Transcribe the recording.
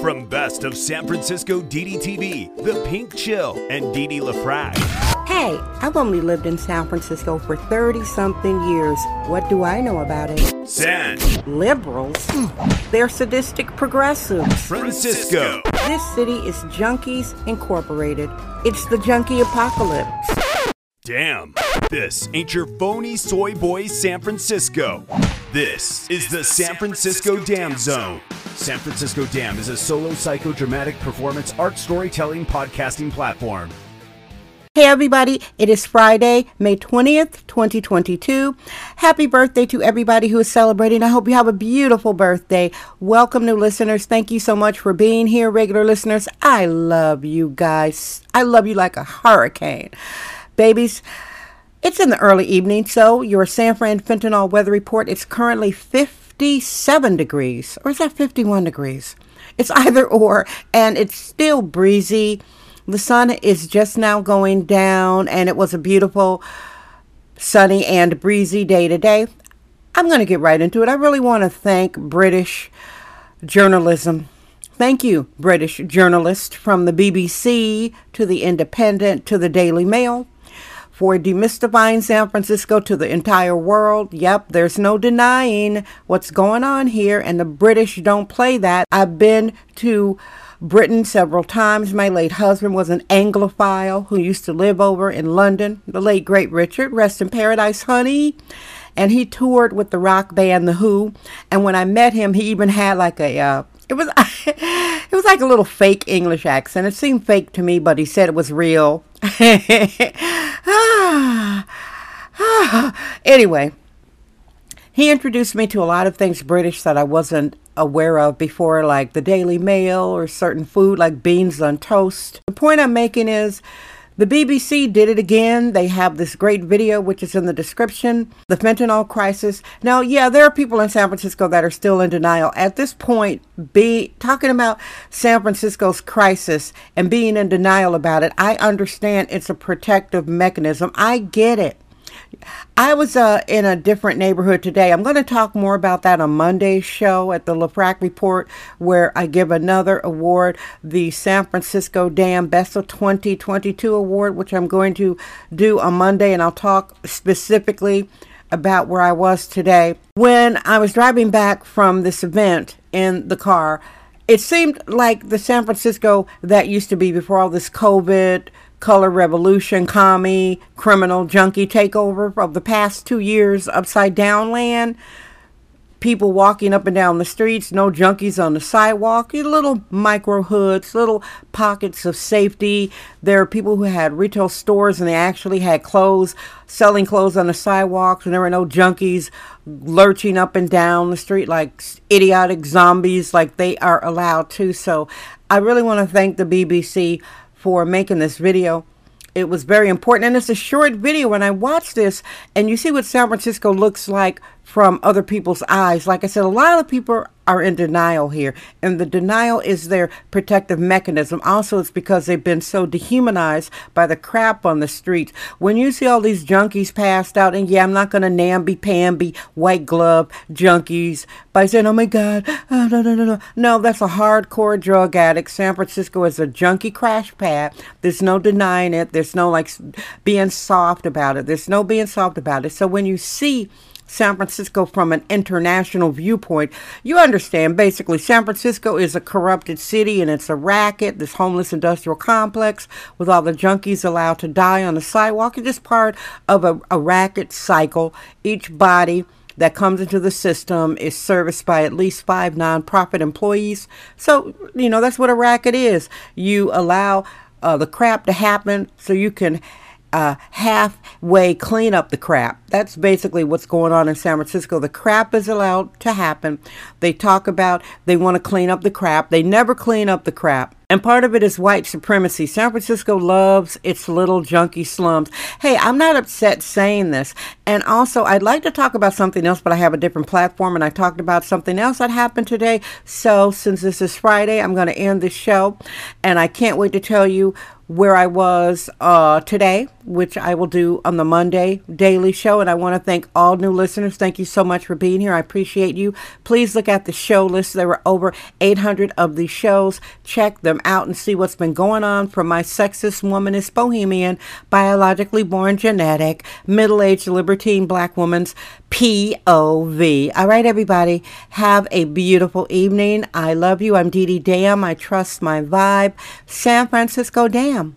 From Best of San Francisco DDTV, The Pink Chill, and Didi LaFrac. Hey, I've only lived in San Francisco for 30 something years. What do I know about it? San Liberals? They're sadistic progressives. Francisco. This city is Junkies Incorporated. It's the junkie apocalypse. Damn. This ain't your phony soy boy San Francisco. This is the San Francisco Dam Zone. San Francisco Dam is a solo psychodramatic performance art storytelling podcasting platform. Hey everybody, it is Friday, May 20th, 2022. Happy birthday to everybody who is celebrating. I hope you have a beautiful birthday. Welcome, new listeners. Thank you so much for being here, regular listeners. I love you guys. I love you like a hurricane. Babies, it's in the early evening, so your San Fran fentanyl weather report is currently 57 degrees, or is that 51 degrees? It's either or, and it's still breezy. The sun is just now going down, and it was a beautiful, sunny, and breezy day today. I'm going to get right into it. I really want to thank British journalism. Thank you, British journalists, from the BBC to the Independent to the Daily Mail, for demystifying San Francisco to the entire world. Yep, there's no denying what's going on here, and the British don't play that. I've been to Britain several times. My late husband was an Anglophile who used to live over in London. The late great Richard, rest in paradise, honey. And he toured with the rock band The Who. And when I met him, he even had like a uh, it was it was like a little fake English accent. It seemed fake to me, but he said it was real. anyway, he introduced me to a lot of things British that I wasn't aware of before, like the Daily Mail or certain food like beans on toast. The point I'm making is the BBC did it again. They have this great video, which is in the description the fentanyl crisis. Now, yeah, there are people in San Francisco that are still in denial. At this point, be talking about San Francisco's crisis and being in denial about it, I understand it's a protective mechanism. I get it. I was uh, in a different neighborhood today. I'm going to talk more about that on Monday's show at the LaFrac Report, where I give another award, the San Francisco Dam Best of 2022 Award, which I'm going to do on Monday, and I'll talk specifically about where I was today. When I was driving back from this event in the car, it seemed like the San Francisco that used to be before all this COVID color revolution, commie, criminal, junkie takeover of the past two years, upside down land. People walking up and down the streets, no junkies on the sidewalk, little micro hoods, little pockets of safety. There are people who had retail stores and they actually had clothes, selling clothes on the sidewalks, and there were no junkies lurching up and down the street like idiotic zombies like they are allowed to. So I really want to thank the BBC for making this video. It was very important, and it's a short video. When I watch this, and you see what San Francisco looks like from other people's eyes. Like I said, a lot of people are in denial here, and the denial is their protective mechanism. Also, it's because they've been so dehumanized by the crap on the streets. When you see all these junkies passed out, and yeah, I'm not going to namby pamby white glove junkies by saying, oh my God, oh, no, no, no, no. No, that's a hardcore drug addict. San Francisco is a junkie crash pad. There's no denying it. There's no like being soft about it. There's no being soft about it. So when you see San Francisco from an international viewpoint, you understand basically San Francisco is a corrupted city and it's a racket, this homeless industrial complex with all the junkies allowed to die on the sidewalk. It's just part of a, a racket cycle. Each body that comes into the system is serviced by at least five nonprofit employees. So, you know, that's what a racket is. You allow uh, the crap to happen so you can uh, halfway clean up the crap. That's basically what's going on in San Francisco. The crap is allowed to happen. They talk about they want to clean up the crap. They never clean up the crap. And part of it is white supremacy. San Francisco loves its little junky slums. Hey, I'm not upset saying this. And also, I'd like to talk about something else, but I have a different platform and I talked about something else that happened today. So, since this is Friday, I'm going to end the show. And I can't wait to tell you where I was uh, today, which I will do on the Monday daily show. And I want to thank all new listeners. Thank you so much for being here. I appreciate you. Please look at the show list. There were over 800 of these shows. Check them out and see what's been going on from my sexist, womanist, bohemian, biologically born genetic, middle aged libertine black woman's POV. All right, everybody, have a beautiful evening. I love you. I'm Dee Dee Dam. I trust my vibe. San Francisco Dam.